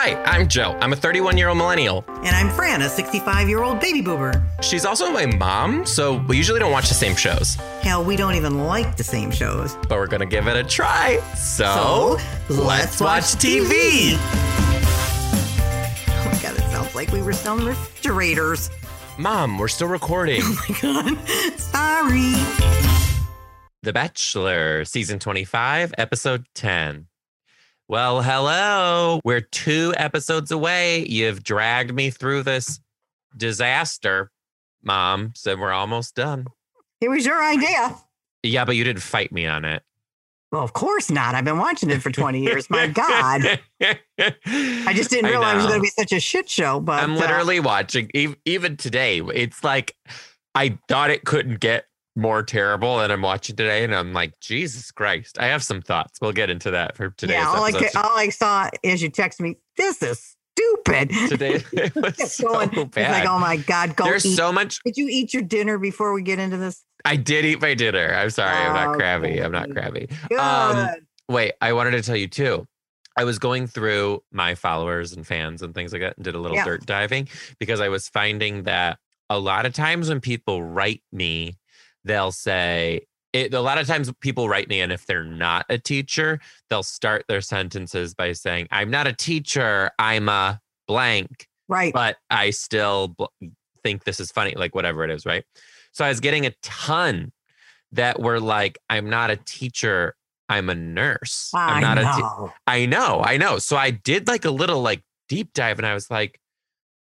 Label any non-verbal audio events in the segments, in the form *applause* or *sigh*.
Hi, I'm Joe. I'm a 31 year old millennial. And I'm Fran, a 65 year old baby boomer. She's also my mom, so we usually don't watch the same shows. Hell, we don't even like the same shows. But we're gonna give it a try. So, So, let's watch TV. Oh my god, it sounds like we were selling refrigerators. Mom, we're still recording. *laughs* Oh my god. Sorry. the Bachelor, season 25, episode 10. Well, hello. We're two episodes away. You've dragged me through this disaster, Mom. Said we're almost done. It was your idea. Yeah, but you didn't fight me on it. Well, of course not. I've been watching it for 20 years. My *laughs* god. I just didn't realize it was going to be such a shit show. But I'm uh, literally watching even today. It's like I thought it couldn't get more terrible, and I'm watching today, and I'm like, Jesus Christ! I have some thoughts. We'll get into that for today. yeah, all I, all I saw is you text me, this is stupid. Today *laughs* it *laughs* was so going. Bad. like, oh my god, go There's eat. so much. Did you eat your dinner before we get into this? I did eat my dinner. I'm sorry. I'm not Oh, crabby. I'm not crabby. Good. Um, Wait, I wanted to tell you too. I was going through my followers and fans and things like that and did a little Yeah. dirt diving because I was finding that a lot of times when people write me, they'll say, it, a lot of times people write me, and if they're not a teacher, they'll start their sentences by saying, I'm not a teacher, I'm a blank right. but I still bl- think this is funny, like whatever it is, right? So I was getting a ton that were like, I'm not a teacher, I'm a nurse. I I'm not a te- know. I know, I know. So I did like a little like deep dive and I was like,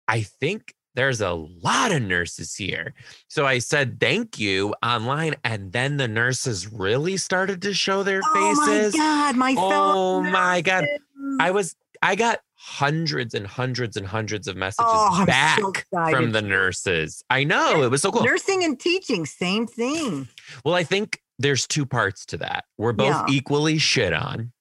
I think there's a lot of nurses here. So I said thank you online and then the nurses really started to show their faces. Oh my god, my Oh my God. I was I got hundreds and hundreds and hundreds of messages Oh, I'm so back from the nurses. I know it was so cool. Nursing and teaching, same thing. Well, I think there's two parts to that. We're both Yeah. equally shit on,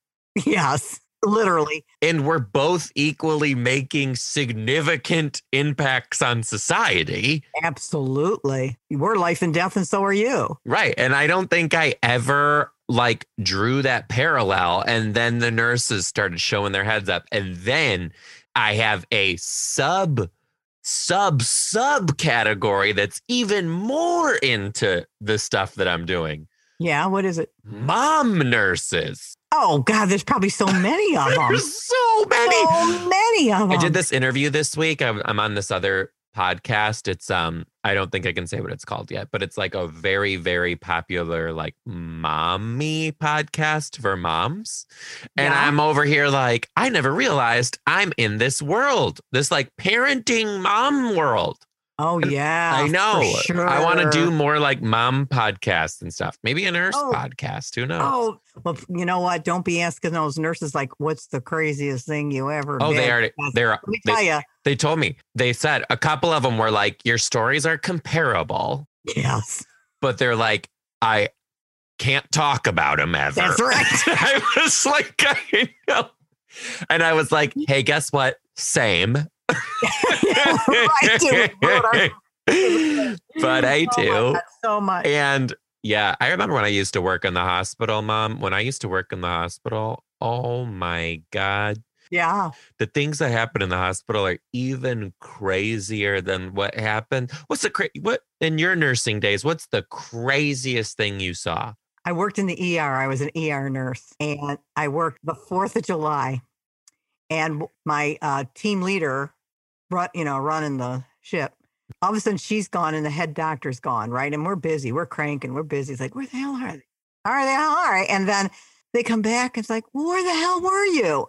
Yes, literally. and we're both equally making significant impacts on society. Absolutely. We're life and death, and so are you. Right. And I don't think I ever like drew that parallel. And then the nurses started showing their heads up. And then I have a sub, sub, sub category that's even more into the stuff that I'm doing. Yeah, what is it? Mom nurses. Oh God, there's probably so many of *laughs* them. There's so many. so many of them. I did this interview this week. I'm, I'm on this other podcast. It's um I don't think I can say what it's called yet, but it's like a very very popular like mommy podcast for moms. And Yeah. I'm over here like I never realized I'm in this world. This like parenting mom world. Oh yeah, I know. for I want to do more like mom podcasts and stuff. Maybe a nurse Oh. podcast. Who knows? Oh well, you know what? Don't be asking those nurses like, "What's the craziest thing you ever?" Oh, they did?" are. Because They're. Let me They, tell you. they told me. They said a couple of them were like, your stories are comparable, Yes, but they're like, I can't talk about them ever. That's right. *laughs* I was like, *laughs* I know. And I was like, *laughs* hey, guess what? Same. I do. Brother. but I Oh do. So much. And yeah, I remember when I used to work in the hospital, mom. When I used to work in the hospital, oh my God. Yeah. The things that happen in the hospital are even crazier than what happened. What's the cra- what in your nursing days? What's the craziest thing you saw? I worked in the ER. I was an ER nurse and I worked the 4th of July. And my uh, team leader, run, you know, running the ship, all of a sudden she's gone and the head doctor's gone, right? And we're busy. We're cranking. We're busy. It's like, where the hell are they? Are they all right? And then they come back. It's like, where the hell were you?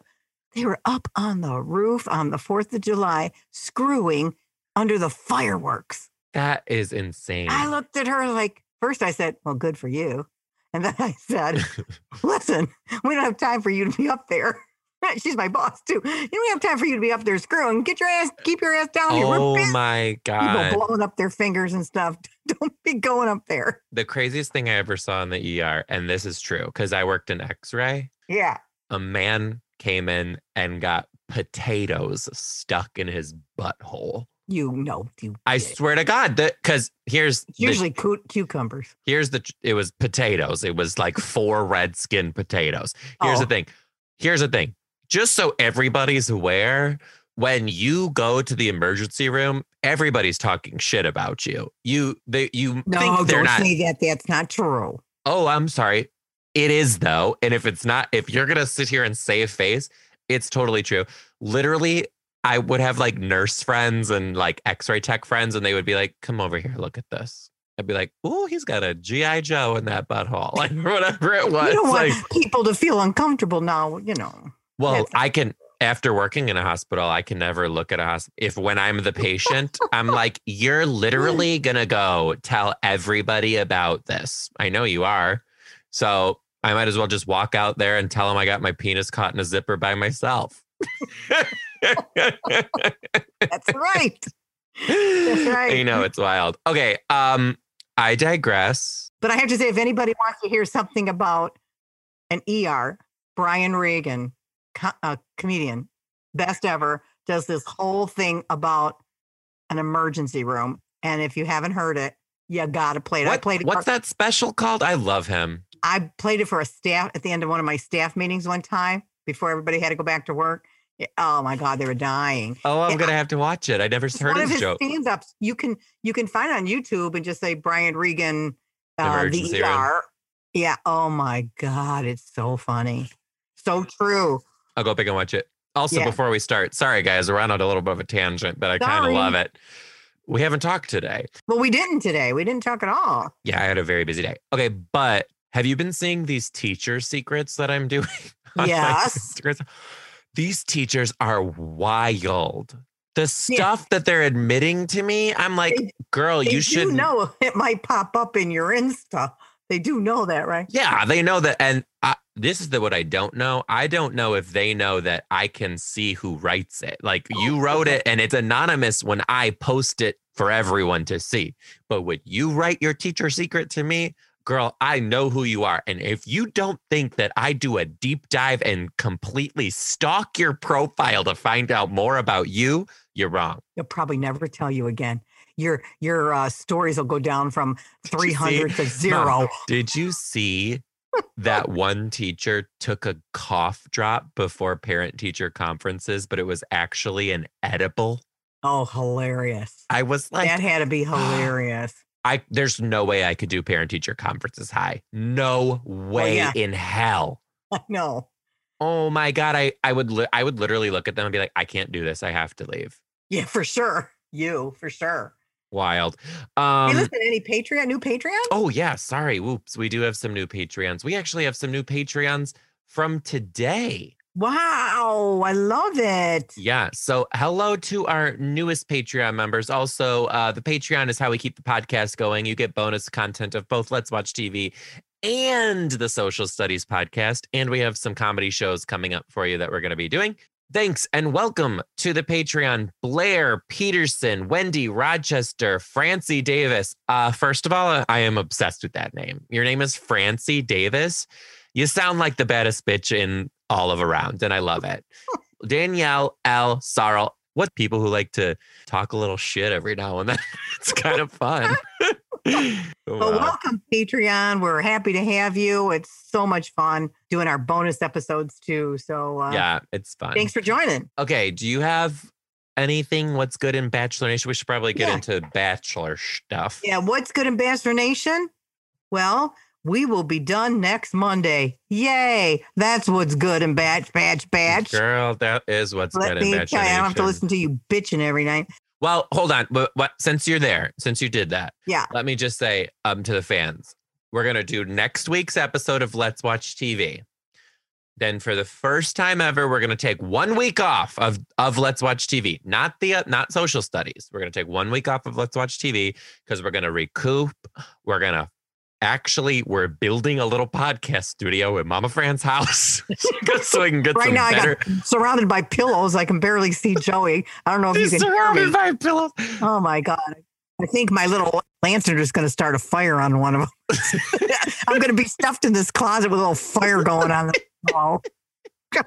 They were up on the roof on the 4th of July, screwing under the fireworks. That is insane. I looked at her like, first I said, well, good for you. And then I said, *laughs* listen, we don't have time for you to be up there. *laughs* She's my boss too. You don't have time for you to be up there screwing. Get your ass, keep your ass down here. oh my god. People blowing up their fingers and stuff. *laughs* Don't be going up there. the craziest thing I ever saw in the ER, and this is true because I worked in X-ray. Yeah. A man came in and got potatoes stuck in his butthole. You know, you. I did. swear to God, that because here's the- usually cu- cucumbers. here's the it was potatoes. It was like four red skin potatoes. Here's the Oh. thing. Here's the thing. Just so everybody's aware, when you go to the emergency room, everybody's talking shit about you. You they you No, think they're don't not say that. That's not true. Oh, I'm sorry. It is though. And if it's not, if you're gonna sit here and save face, it's totally true. Literally, I would have like nurse friends and like x-ray tech friends, and they would be like, come over here, look at this. I'd be like, oh, he's got a GI Joe in that butthole, *laughs* like whatever it was. You don't like, want people to feel uncomfortable now. You know. Well, I can after working in a hospital, I can never look at a hospital. If when I'm the patient, I'm like, you're literally *laughs* gonna go tell everybody about this. I know you are. So I might as well just walk out there and tell them I got my penis caught in a zipper by myself. That's right. That's *laughs* right. You know, it's wild. Okay. Um, I digress. But I have to say, if anybody wants to hear something about an ER, Brian Regan, co- a comedian, best ever, does this whole thing about an emergency room. And if you haven't heard it, you got to play it. I played it. what's for, that special called? I love him. I played it for a staff at the end of one of my staff meetings one time before everybody had to go back to work. Oh my God, they were dying. Oh, I'm Yeah, gonna have to watch it. I never heard one of his joke. stand-ups. You can you can find on YouTube and just say Brian Regan, uh, the room. ER. Yeah. Oh my God, it's so funny, so true. I'll go back and watch it. Also, Yeah. before we start, sorry guys, we're on a little bit of a tangent, but I kind of love it. We haven't talked today. Well, we didn't today. We didn't talk at all. Yeah, I had a very busy day. Okay, but have you been seeing these teacher secrets that I'm *laughs* doing? Yes. *laughs* These teachers are wild. The stuff that they're admitting to me, I'm like, They- girl, They you should know *laughs* it might pop up in your Insta. They do know that, right? Yeah, they know that. And I, this is the what I don't know. I don't know if they know that I can see who writes it. Like you oh. wrote it and it's anonymous when I post it for everyone to see. But would you write your teacher secret to me, girl, I know who you are. And if you don't think that I do a deep dive and completely stalk your profile to find out more about you, you're wrong. They'll probably never tell you again. Your your uh, stories will go down from three hundred to *laughs* zero. Did you see that one teacher took a cough drop before parent teacher conferences, but it was actually an edible? Oh, hilarious! I was like, that had to be *gasps* hilarious. I there's no way I could do parent teacher conferences high. No way yeah. in hell. I know. Oh my god, I I would li- I would literally look at them and be like, I can't do this. I have to leave. Yeah, for sure. You for sure. Wild. hey, Um listen, any Patreon, new Patreon? Oh yeah, sorry. Whoops. We do have some new Patreons. We actually have some new Patreons from today. Wow, I love it. Yeah. So, hello to our newest Patreon members. Also, uh, the Patreon is how we keep the podcast going. You get bonus content of both Let's Watch TV and the Social Studies podcast. And we have some comedy shows coming up for you that we're going to be doing. Thanks and welcome to the Patreon. Blair Peterson, Wendy Rochester, Francie Davis. Uh, first of all, I am obsessed with that name. Your name is Francie Davis. You sound like the baddest bitch in all of around, and I love it. *laughs* Danielle L. Sarl. What people who like to talk a little shit every now and then. *laughs* it's kind of fun. *laughs* Well, Wow. welcome, Patreon. We're happy to have you. It's so much fun doing our bonus episodes too. So, uh, Yeah, it's fun. thanks for joining. Okay, do you have anything? What's good in Bachelor Nation? We should probably get Yeah. into Bachelor stuff. Yeah, what's good in Bachelor Nation? Well, we will be done next Monday. Yay! That's what's good in Batch, Batch, Batch. Girl, that is what's Let good in me Bachelor tell you, I don't have to listen to you bitching every night. Well, hold on. But what since you're there, since you did that, Yeah. let me just say um to the fans, we're gonna do next week's episode of Let's Watch TV. Then for the first time ever, we're gonna take one week off of of Let's Watch TV, not the uh, not social studies. We're gonna take one week off of Let's Watch TV because we're gonna recoup. We're gonna actually we're building a little podcast studio in Mama Fran's house *laughs* *laughs* so we can get Right some now, I got surrounded by pillows. I can barely see Joey. I don't know if you He's can hear surrounded me. by pillows. Oh my god! I think my little lantern is going to start a fire on one of them. *laughs* I'm going to be stuffed in this closet with a little fire going on. The wall. God.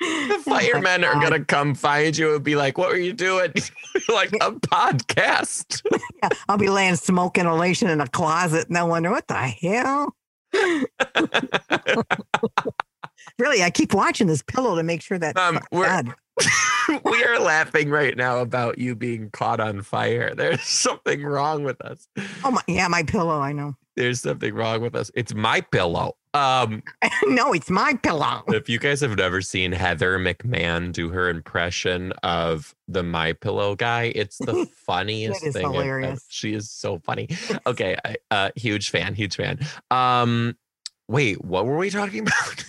The *laughs* Oh firemen are gonna come find you and be like, "What were you doing?" *laughs* like a podcast. *laughs* Yeah, I'll be laying smoke inhalation in a closet, and they'll wonder what the hell. Really, I keep watching this pillow to make sure that. Um, we're- *laughs* we are *laughs* laughing right now about you being caught on fire. There's something wrong with us. Oh my, yeah, my pillow. I know. There's something wrong with us. It's my pillow. Um, *laughs* no, it's my pillow. if you guys have never seen Heather McMahon do her impression of the My Pillow guy, it's the funniest thing. Ever- hilarious. She is so funny. Okay, I, uh, huge fan, huge fan. Um, wait, what were we talking about?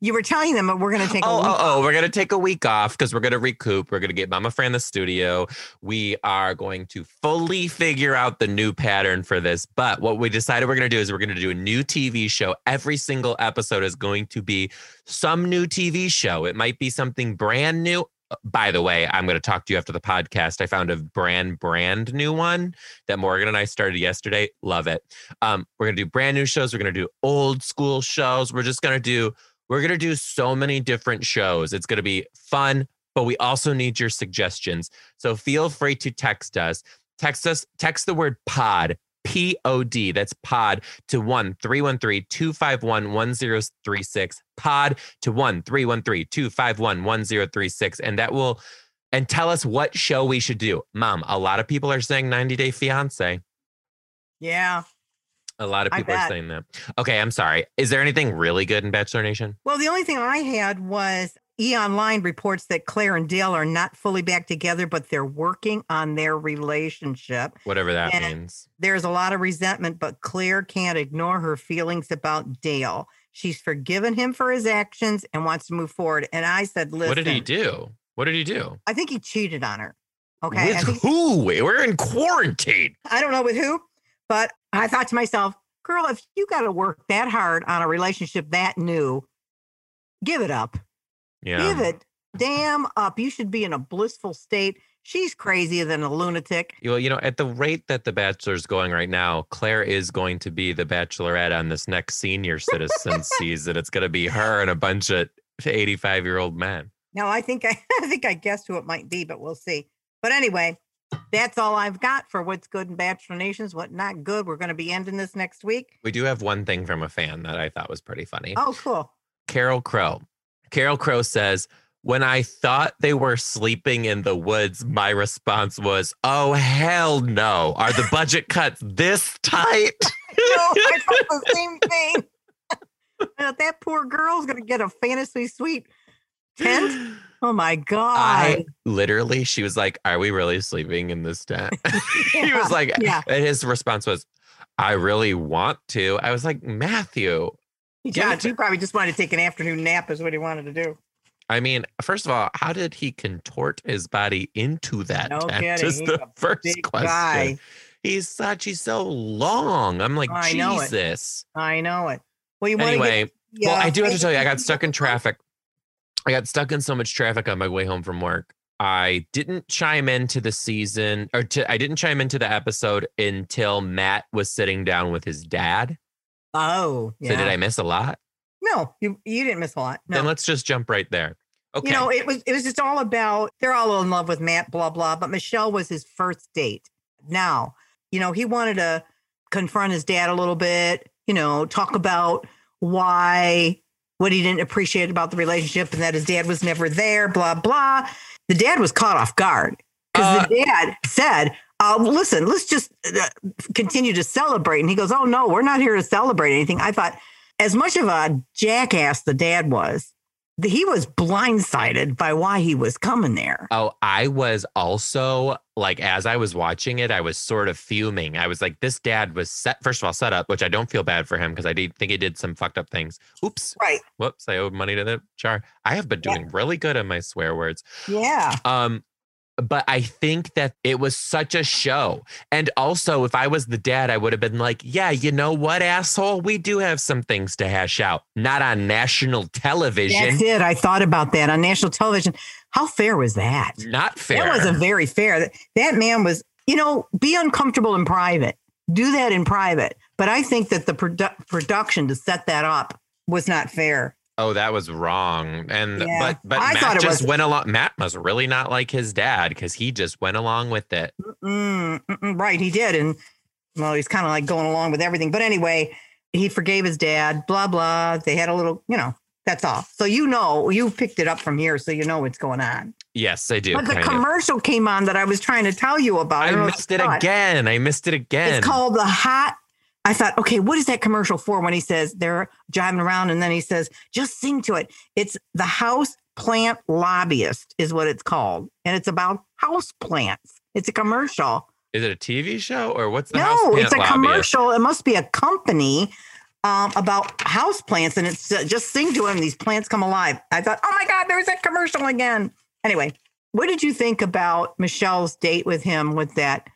You were telling them we're going to take. oh, a week oh, oh, we're gonna take a week off because we're gonna recoup. We're gonna get Mama Fran the studio. We are going to fully figure out the new pattern for this. But what we decided we're gonna do is we're gonna do a new TV show. Every single episode is going to be some new TV show. It might be something brand new. By the way, I'm going to talk to you after the podcast. I found a brand, brand new one that Morgan and I started yesterday. Love it. Um, we're going to do brand new shows. We're going to do old school shows. We're just going to do we're going to do so many different shows. It's going to be fun, but we also need your suggestions. So feel free to text us. Text us, text the word pod, P O D, that's pod to 1 313 251 1036. Pod to 1 313 251 1036. And that will, and tell us what show we should do. Mom, a lot of people are saying 90 Day Fiance. Yeah. A lot of people are saying that. Okay, I'm sorry. Is there anything really good in Bachelor Nation? Well, the only thing I had was E Online reports that Clare and Dale are not fully back together, but they're working on their relationship. Whatever that Yeah. means. There's a lot of resentment, but Clare can't ignore her feelings about Dale. She's forgiven him for his actions and wants to move forward. And I said, listen, What did he do? What did he do? I think he cheated on her. Okay. With think, who? We're in quarantine. I don't know with who, but I thought to myself, girl, if you got to work that hard on a relationship that new, give it up. Yeah. Give it damn up. You should be in a blissful state. She's crazier than a lunatic. Well, you know, at the rate that The Bachelor's going right now, Clare is going to be the bachelorette on this next senior citizen season. It's going to be her and a bunch of 85 year old men. No, I think I, *laughs* I think I guessed who it might be, but we'll see. But anyway, that's all I've got for what's good in Bachelor Nations, what not good. We're going to be ending this next week. We do have one thing from a fan that I thought was pretty funny. Oh, cool. Carol Crow. Carol Crow says, when I thought they were sleeping in the woods, my response was, Oh, hell no. Are the budget cuts this tight? *laughs* No, I thought the same thing. *laughs* Uh, that poor girl's going to get a fantasy suite tent. Oh my god! I literally, she was like, Are we really sleeping in this tent? *laughs* he was like, yeah. and his response was, I really want to. I was like, Matthew. Yeah, it- you probably just wanted to take an afternoon nap, is what he wanted to do. I mean, first of all, how did he contort his body into that No tent? kidding. Is He's the first question. guy. He's such, he's so long. I'm like, I know it. Jesus. I know it. Well, you Anyway, to get, well, I uh, do have to tell you, I got stuck in traffic. I got stuck in so much traffic on my way home from work. I didn't chime into the season or to, I didn't chime into the episode until Matt was sitting down with his dad. Oh, So did I miss a lot? No, you you didn't miss a lot. No. Then let's just jump right there. Okay. You know, it was it was just all about they're all in love with Matt, blah blah. But Michelle was his first date. Now, you know, he wanted to confront his dad a little bit. You know, talk about why what he didn't appreciate about the relationship and that his dad was never there. Blah blah. The dad was caught off guard because Uh, the dad said. Uh, listen, let's just uh, continue to celebrate. And he goes, Oh, no, we're not here to celebrate anything. I thought, as much of a jackass the dad was, he was blindsided by why he was coming there. Oh, I was also like, as I was watching it, I was sort of fuming. I was like, this dad was set, first of all, set up, which I don't feel bad for him because I did think he did some fucked up things. Oops. Right. Whoops. I owed money to the char. I have been Yeah. doing really good on my swear words. Yeah. Um, but I think that it was such a show. And also, if I was the dad, I would have been like, yeah, you know what, asshole? We do have some things to hash out, not on national television. That's it. I thought about that on national television. How fair was that? Not fair. That wasn't very fair. That, man was, you know, be uncomfortable in private. Do that in private. But I think that the produ- production to set that up was not fair. Oh, that was wrong. And Yeah. but but I Matt just was- went along. Matt must really not like his dad because he just went along with it. Mm, mm, mm, right, he did, and well, he's kind of like going along with everything. But anyway, he forgave his dad, blah, blah. They had a little, you know, that's all. So you know, you picked it up from here, so you know what's going on. Yes, I do. But the kind of. commercial came on that I was trying to tell you about. I if missed it again. I missed it again. It's called the hot. I thought, okay, what is that commercial for? When he says they're driving around, and then he says, just sing to it. It's the house plant lobbyist, is what it's called, and it's about house plants. It's a commercial. Is it a TV show or what's the no, house plant it's a lobbyist? commercial. It must be a company um, about house plants, and it's uh, just sing to him. These plants come alive. I thought, oh my god, there's that commercial again. Anyway, what did you think about Michelle's date with him with that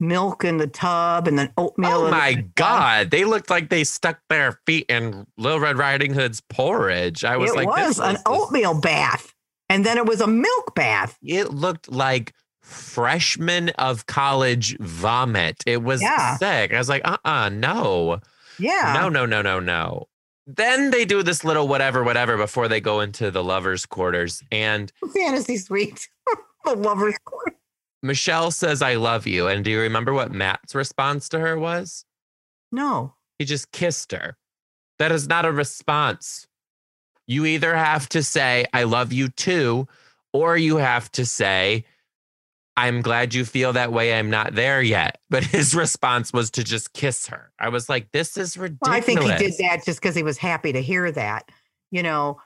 milk in the tub and then oatmeal? Oh the my tub? god! They looked like they stuck their feet in Little Red Riding Hood's porridge. I was it like, was this an oatmeal bath, and then it was a milk bath. It looked like freshman of college vomit. It was Yeah. sick. I was like, uh, uh no, Yeah, no, no, no, no, no. Then they do this little whatever, whatever before they go into the lovers' quarters, and fantasy suite, *laughs* the lovers' court. Michelle says, "I love you." And do you remember what Matt's response to her was? No, He just kissed her. That is not a response. You either have to say, I love you too, or you have to say, I'm glad you feel that way. I'm not there yet. *laughs* But his response was to just kiss her. I was like, this is ridiculous. well, I think he did that just because he was happy to hear that. You know,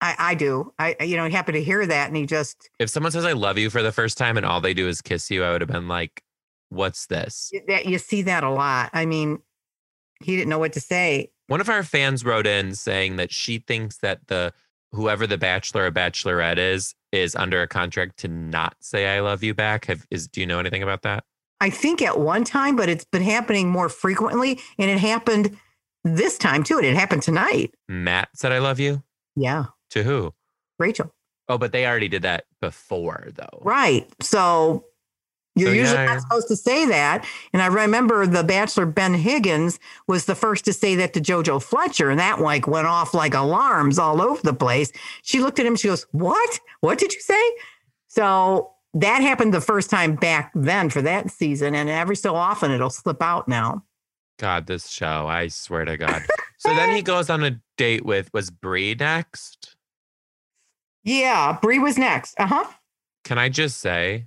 I, I do. I, you know, happy to hear that, and he just If someone says, I love you for the first time and all they do is kiss you, I would have been like, what's this? that you see that a lot. I mean, he didn't know what to say. One of our fans wrote in saying that she thinks that the whoever the bachelor or bachelorette is is under a contract to not say I love you back. Have is do you know anything about that? I think at one time, but it's been happening more frequently, and it happened this time too. And it happened tonight. Matt said I love you Yeah, to who? Rachel. Oh, but they already did that before though. Right. So you're So, usually yeah, not yeah. supposed to say that. And I remember the Bachelor Ben Higgins was the first to say that to JoJo Fletcher, and that like went off like alarms all over the place. She looked at him. She goes, "What? What did you say?" So that happened the first time back then for that season, and every so often it'll slip out now. God, this show, I swear to God. so then he *laughs* goes on a date with was Bree next? Yeah, Brie was next. Uh huh. Can I just say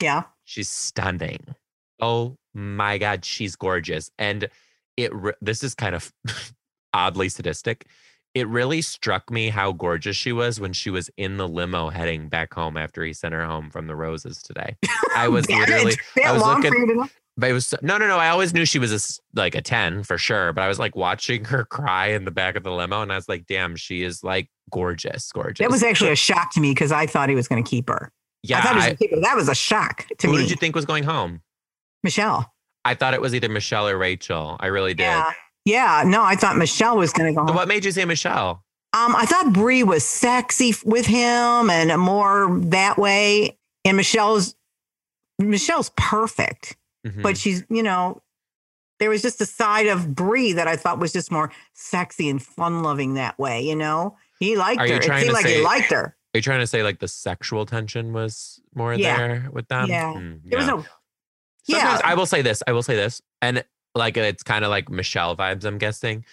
Yeah. she's stunning. Oh my god, she's gorgeous. And it re- this is kind of *laughs* oddly sadistic. It really struck me how gorgeous she was when she was in the limo heading back home after he sent her home from the roses today. *laughs* I was literally I was looking- you to know? But it was no no no, I always knew she was a, like a 10 for sure, but I was like watching her *laughs* cry in the back of the limo and I was like, "Damn, she is like gorgeous, gorgeous." That was actually a shock to me because I thought he was going to keep her. yeah. I thought he was I- keep her. That was a shock to who me. Who did you think was going home? Michelle. I thought it was either Michelle or Rachel. I really did. Yeah. Yeah. No, I thought Michelle was going to go So what made you say Michelle? Um, I thought Brie was sexy with him and more that way. And Michelle's Michelle's perfect, Mhm. but she's you know there was just a side of Brie that I thought was just more sexy and fun loving that way. You know, he liked Are her. It trying seemed like say- he liked her. Are you trying to say like the sexual tension was more Yeah. there with them? Yeah. Mm, There was yeah. no. Sometimes Yeah. I will say this. I will say this. And like it's kind of like Michelle vibes, I'm guessing.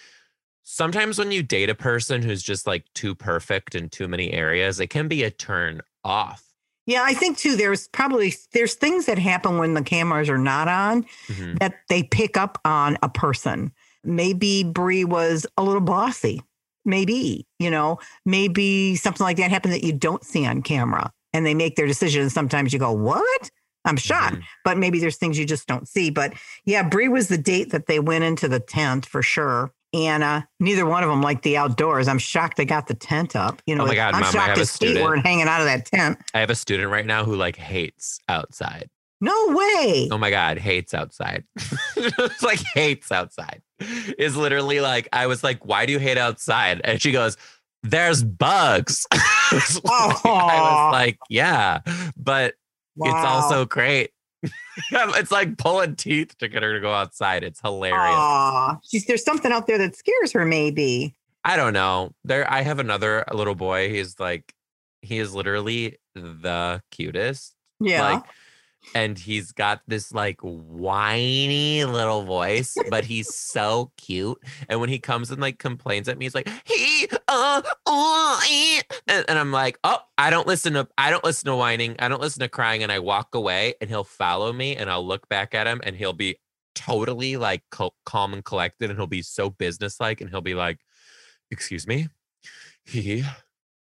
Sometimes when you date a person who's just like too perfect in too many areas, it can be a turn off. Yeah, I think too. There's probably there's things that happen when the cameras are not on Mhm. that they pick up on a person. Maybe Brie was a little bossy. Maybe, you know, maybe something like that happened that you don't see on camera and they make their decision. And sometimes you go, What? I'm shocked. Mhm. But maybe there's things you just don't see. But yeah, Brie was the date that they went into the tent for sure. And uh, neither one of them liked the outdoors. I'm shocked they got the tent up. You know, Oh my God, I'm Mom, shocked his feet weren't hanging out of that tent. I have a student right now who like hates outside. No way. Oh my God, hates outside. *laughs* It's like hates outside. Is literally like, I was like, why do you hate outside? And she goes, there's bugs. *laughs* I was like, yeah, but it's also great. *laughs* it's like pulling teeth to get her to go outside. It's hilarious. Aw, she's there's something out there that scares her, maybe. I don't know. There, I have another little boy. He's like, he is literally the cutest. Yeah. Like, and he's got this like whiny little voice, *laughs* but he's so cute. And when he comes and like complains at me, he's like, he uh, uh eh," and, and I'm like, oh, I don't listen to I don't listen to whining, I don't listen to crying, and I walk away and he'll follow me and I'll look back at him and he'll be totally like cal- calm and collected and he'll be so businesslike and he'll be like, excuse me, he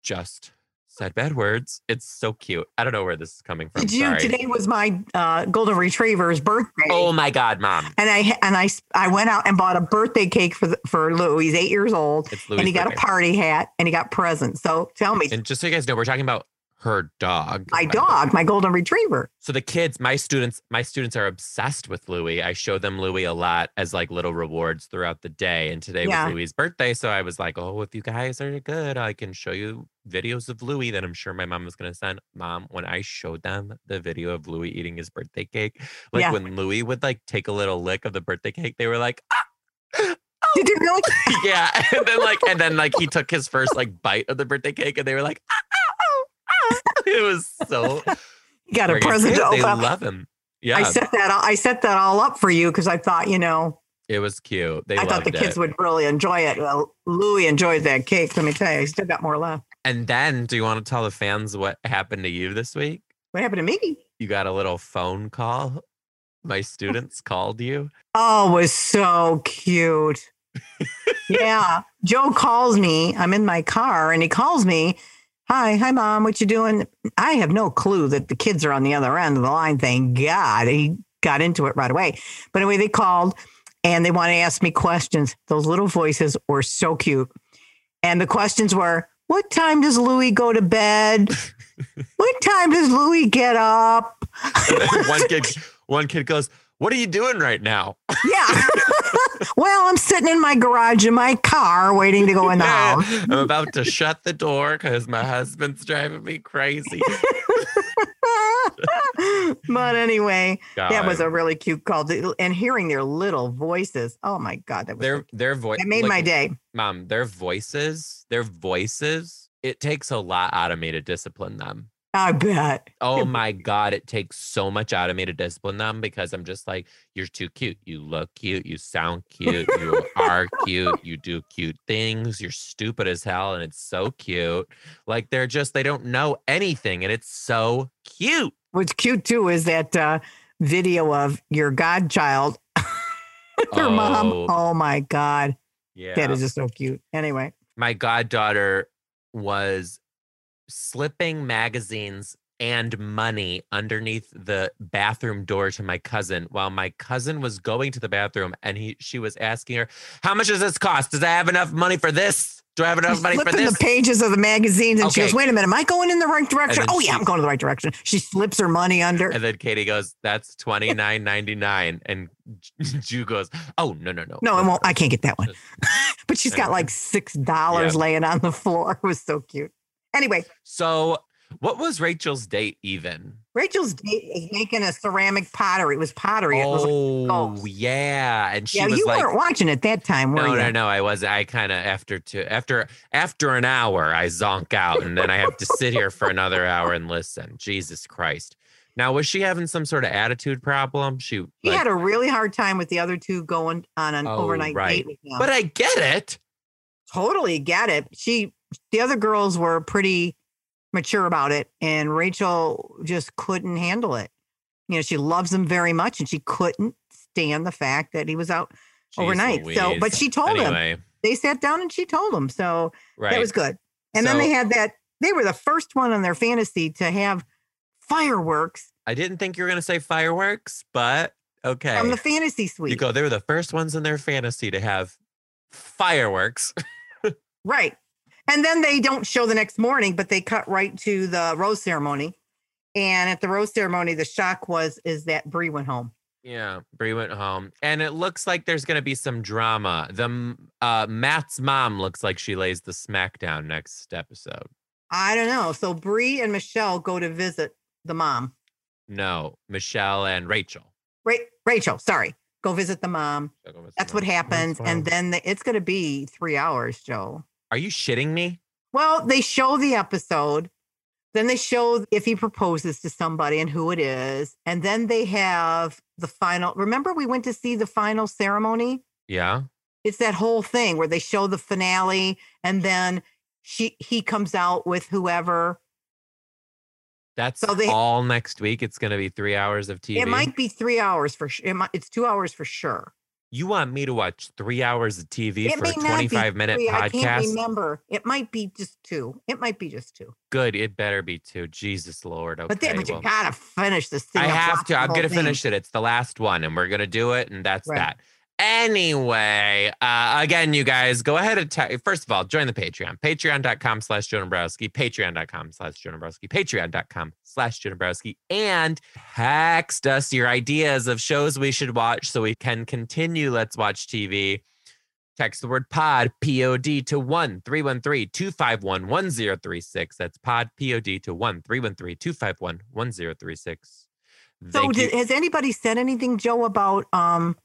just said bad words. It's so cute. I don't know where this is coming from. Did you? Sorry. Today was my uh, golden retriever's birthday. Oh my god, mom! And I and I I went out and bought a birthday cake for the, for Lou. He's eight years old, It's and he got a party hat and he got presents. So tell me, And just so you guys know, we're talking about her dog. my dog, my golden retriever. So the kids, my students, my students are obsessed with Louis. I show them Louis a lot as like little rewards throughout the day. And today Yeah. was Louis's birthday, so I was like, "Oh, if you guys are good, I can show you videos of Louis." That I'm sure my mom was gonna send. Mom, when I showed them the video of Louis eating his birthday cake, like Yeah. when Louis would like take a little lick of the birthday cake, they were like, "Ah!" Did you really? *laughs* "Yeah," and then like, and then like he *laughs* took his first like bite of the birthday cake, and they were like, "Ah, ah, ah, ah." "It was so." You *laughs* got a present to They open. love him. Yeah, I set that. all- I set that all up for you because I thought, you know, It was cute. They I thought the kids it. would really enjoy it. Well, Louis enjoyed that cake. Let me tell you, he still got more left. And then, do you want to tell the fans what happened to you this week? What happened to me? You got a little phone call. My students called you. Oh, it was so cute. *laughs* yeah. Joe calls me. I'm in my car and he calls me. Hi, hi mom, what you doing? I have no clue that the kids are on the other end of the line. Thank God. He got into it right away. But anyway, they called and they want to ask me questions. Those little voices were so cute. And the questions were, what time does Louis go to bed? *laughs* what time does Louis get up? *laughs* One kid, *laughs* one kid goes, "What are you doing right now?" Yeah. *laughs* well, I'm sitting in my garage in my car waiting to go in the house. I'm about to shut the door because my husband's driving me crazy. *laughs* but anyway, that was a really cute call. And hearing their little voices. Oh my God. That was their their voice. that made my day. Mom, their voices, their voices. It takes a lot out of me to discipline them. I bet. Oh my God, it takes so much out of me to discipline them because I'm just like, you're too cute. You look cute. You sound cute. You are cute. You do cute things. You're stupid as hell. And it's so cute. Like they're just, they don't know anything. And it's so cute. What's cute too is that uh, video of your godchild, *laughs* her mom. Oh, Oh my God. Yeah. That is just so cute. Anyway. my goddaughter was slipping magazines and money underneath the bathroom door to my cousin while my cousin was going to the bathroom and he she was asking her how much does this cost does i have enough money for this do i have enough money for this the pages of the magazines and she goes, wait a minute, am I going in the right direction? Oh, yeah, I'm going in the right direction. She slips her money under. and then katie goes that's 29.99 and *laughs* Ju goes oh no no no No, no, won't. I can't get that one. *laughs* But she's got like six dollars laying on the floor. *laughs* It was so cute. Anyway, so what was rachel's date even Rachel's date is making a ceramic pottery. It was pottery. It was like, oh yeah and she yeah, was you like weren't watching at that time, were No, you? no, no. I was. I kind of after two after after an hour, I zonk out, and then I have to sit here for another hour and listen. Jesus Christ! Now, was she having some sort of attitude problem? She, He like- had a really hard time with the other two going on an Oh, overnight right. date with him. but I get it. totally get it. She, the other girls were pretty mature about it, and Rachel just couldn't handle it. You know, she loves him very much, and she couldn't stand the fact that he was out Jeez overnight. So, but she told him. They sat down and she told him. So right? that was good. And then they had that. They were the first one on their fantasy to have fireworks I didn't think you were gonna say fireworks, but okay. from the fantasy suite. you go. They were the first ones in their fantasy to have fireworks. *laughs* Right. And then they don't show the next morning, but they cut right to the rose ceremony. And at the rose ceremony, the shock was is that Brie went home. Yeah, Brie went home, and it looks like there's gonna be some drama. The uh, Matt's mom looks like she lays the smackdown next episode. I don't know. So Brie and Michelle go to visit the mom. No, Michelle and Rachel. Ra- Rachel, sorry, go visit the mom. That's what happens. And then the, it's going to be three hours, Joe. Are you shitting me? Well, they show the episode. Then they show if he proposes to somebody and who it is. And then they have the final. Remember, we went to see the final ceremony? Yeah. It's that whole thing where they show the finale and then she he comes out with whoever. That's So they- all next week. It's going to be three hours of TV. It might be three hours for sure. It might, it's two hours for sure. You want me to watch three hours of TV It for a 25 minute three, I can't podcast? remember. It might be just two. It might be just two. Good. It better be two. Jesus Lord. Okay. But then, but you gotta finish this thing. I have to. I'm to thing. finish it. It's the last one, and we're going to do it, and that's Right. that. Anyway, uh, again, you guys go ahead and te- first of all join the Patreon. Patreon.com slash Joe Dombrowski. Patreon.com slash Joe Dombrowski. Patreon.com slash Joe Dombrowski. And text us your ideas of shows we should watch so we can continue Let's Watch TV. Text the word pod, P O D, to 1 313 251 1036. That's pod, P O D, to 1 313 251 1036. So, did, has anybody said anything, Joe, about um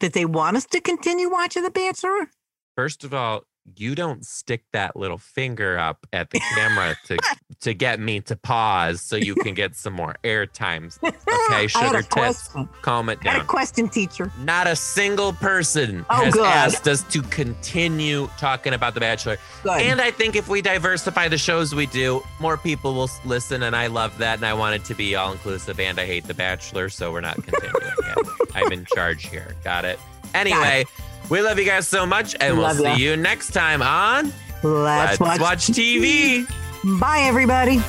that they want us to continue watching The Bachelor? First of all, you don't stick that little finger up at the camera *laughs* to to get me to pause so you can get some more air times. Okay, *laughs* sugar question. calm it I had a question, teacher. Not a single person Oh, has good. asked us to continue talking about The Bachelor. Good. And I think if we diversify the shows we do, more people will listen. And I love that. And I want it to be all inclusive. And I hate The Bachelor. So we're not continuing it. I'm in charge here. Got it. Anyway, we love you guys so much. And we'll Love see ya. you next time on Let's, Let's Watch TV. Bye, everybody.